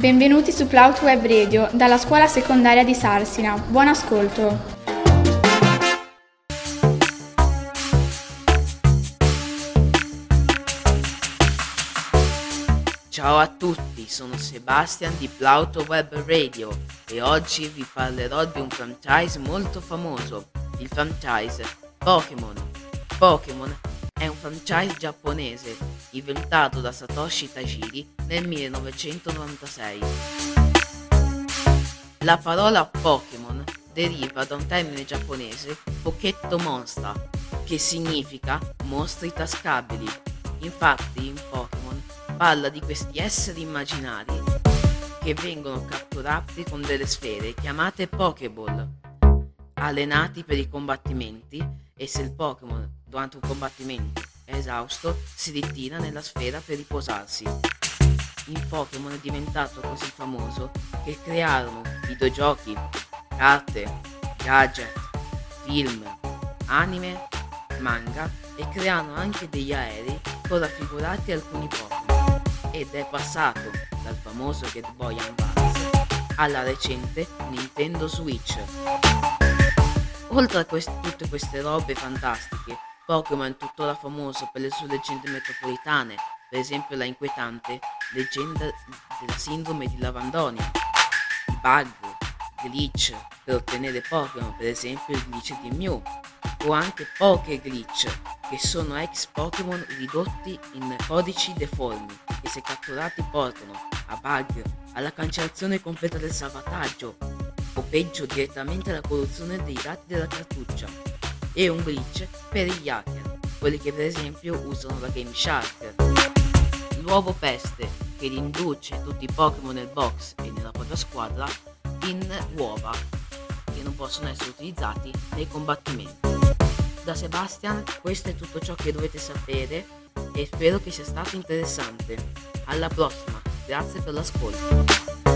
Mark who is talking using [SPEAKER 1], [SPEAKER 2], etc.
[SPEAKER 1] Benvenuti su Cloud Web Radio dalla scuola secondaria di Sarsina. Buon ascolto.
[SPEAKER 2] Ciao a tutti, sono Sebastian di Plauto Web Radio e oggi vi parlerò di un franchise molto famoso, il franchise Pokémon. Pokémon è un franchise giapponese inventato da Satoshi Tajiri nel 1996. La parola Pokémon deriva da un termine giapponese Poketto Monstra, che significa mostri tascabili. Infatti in Pokémon parla di questi esseri immaginari che vengono catturati con delle sfere chiamate Pokéball, allenati per i combattimenti e se il Pokémon durante un combattimento esausto si ritira nella sfera per riposarsi. Il Pokémon è diventato così famoso che crearono videogiochi, carte, gadget, film, anime, manga e crearono anche degli aerei con raffigurati alcuni Pokémon ed è passato dal famoso Game Boy Advance alla recente Nintendo Switch. Oltre a quest- tutte queste robe fantastiche, Pokémon tuttora famoso per le sue leggende metropolitane, per esempio la inquietante leggenda della sindrome di Lavandonia, i bug, glitch per ottenere Pokémon, per esempio il glitch di Mew, o anche Poké Glitch, che sono ex Pokémon ridotti in codici deformi che se catturati portano a bug, alla cancellazione completa del salvataggio o peggio direttamente alla corruzione dei dati della cartuccia e un glitch per gli hacker, quelli che per esempio usano la Game Shark. L'uovo peste che riduce tutti i Pokémon nel box e nella propria squadra in uova che non possono essere utilizzati nei combattimenti. Da Sebastian questo è tutto ciò che dovete sapere e spero che sia stato interessante. Alla prossima, grazie per l'ascolto.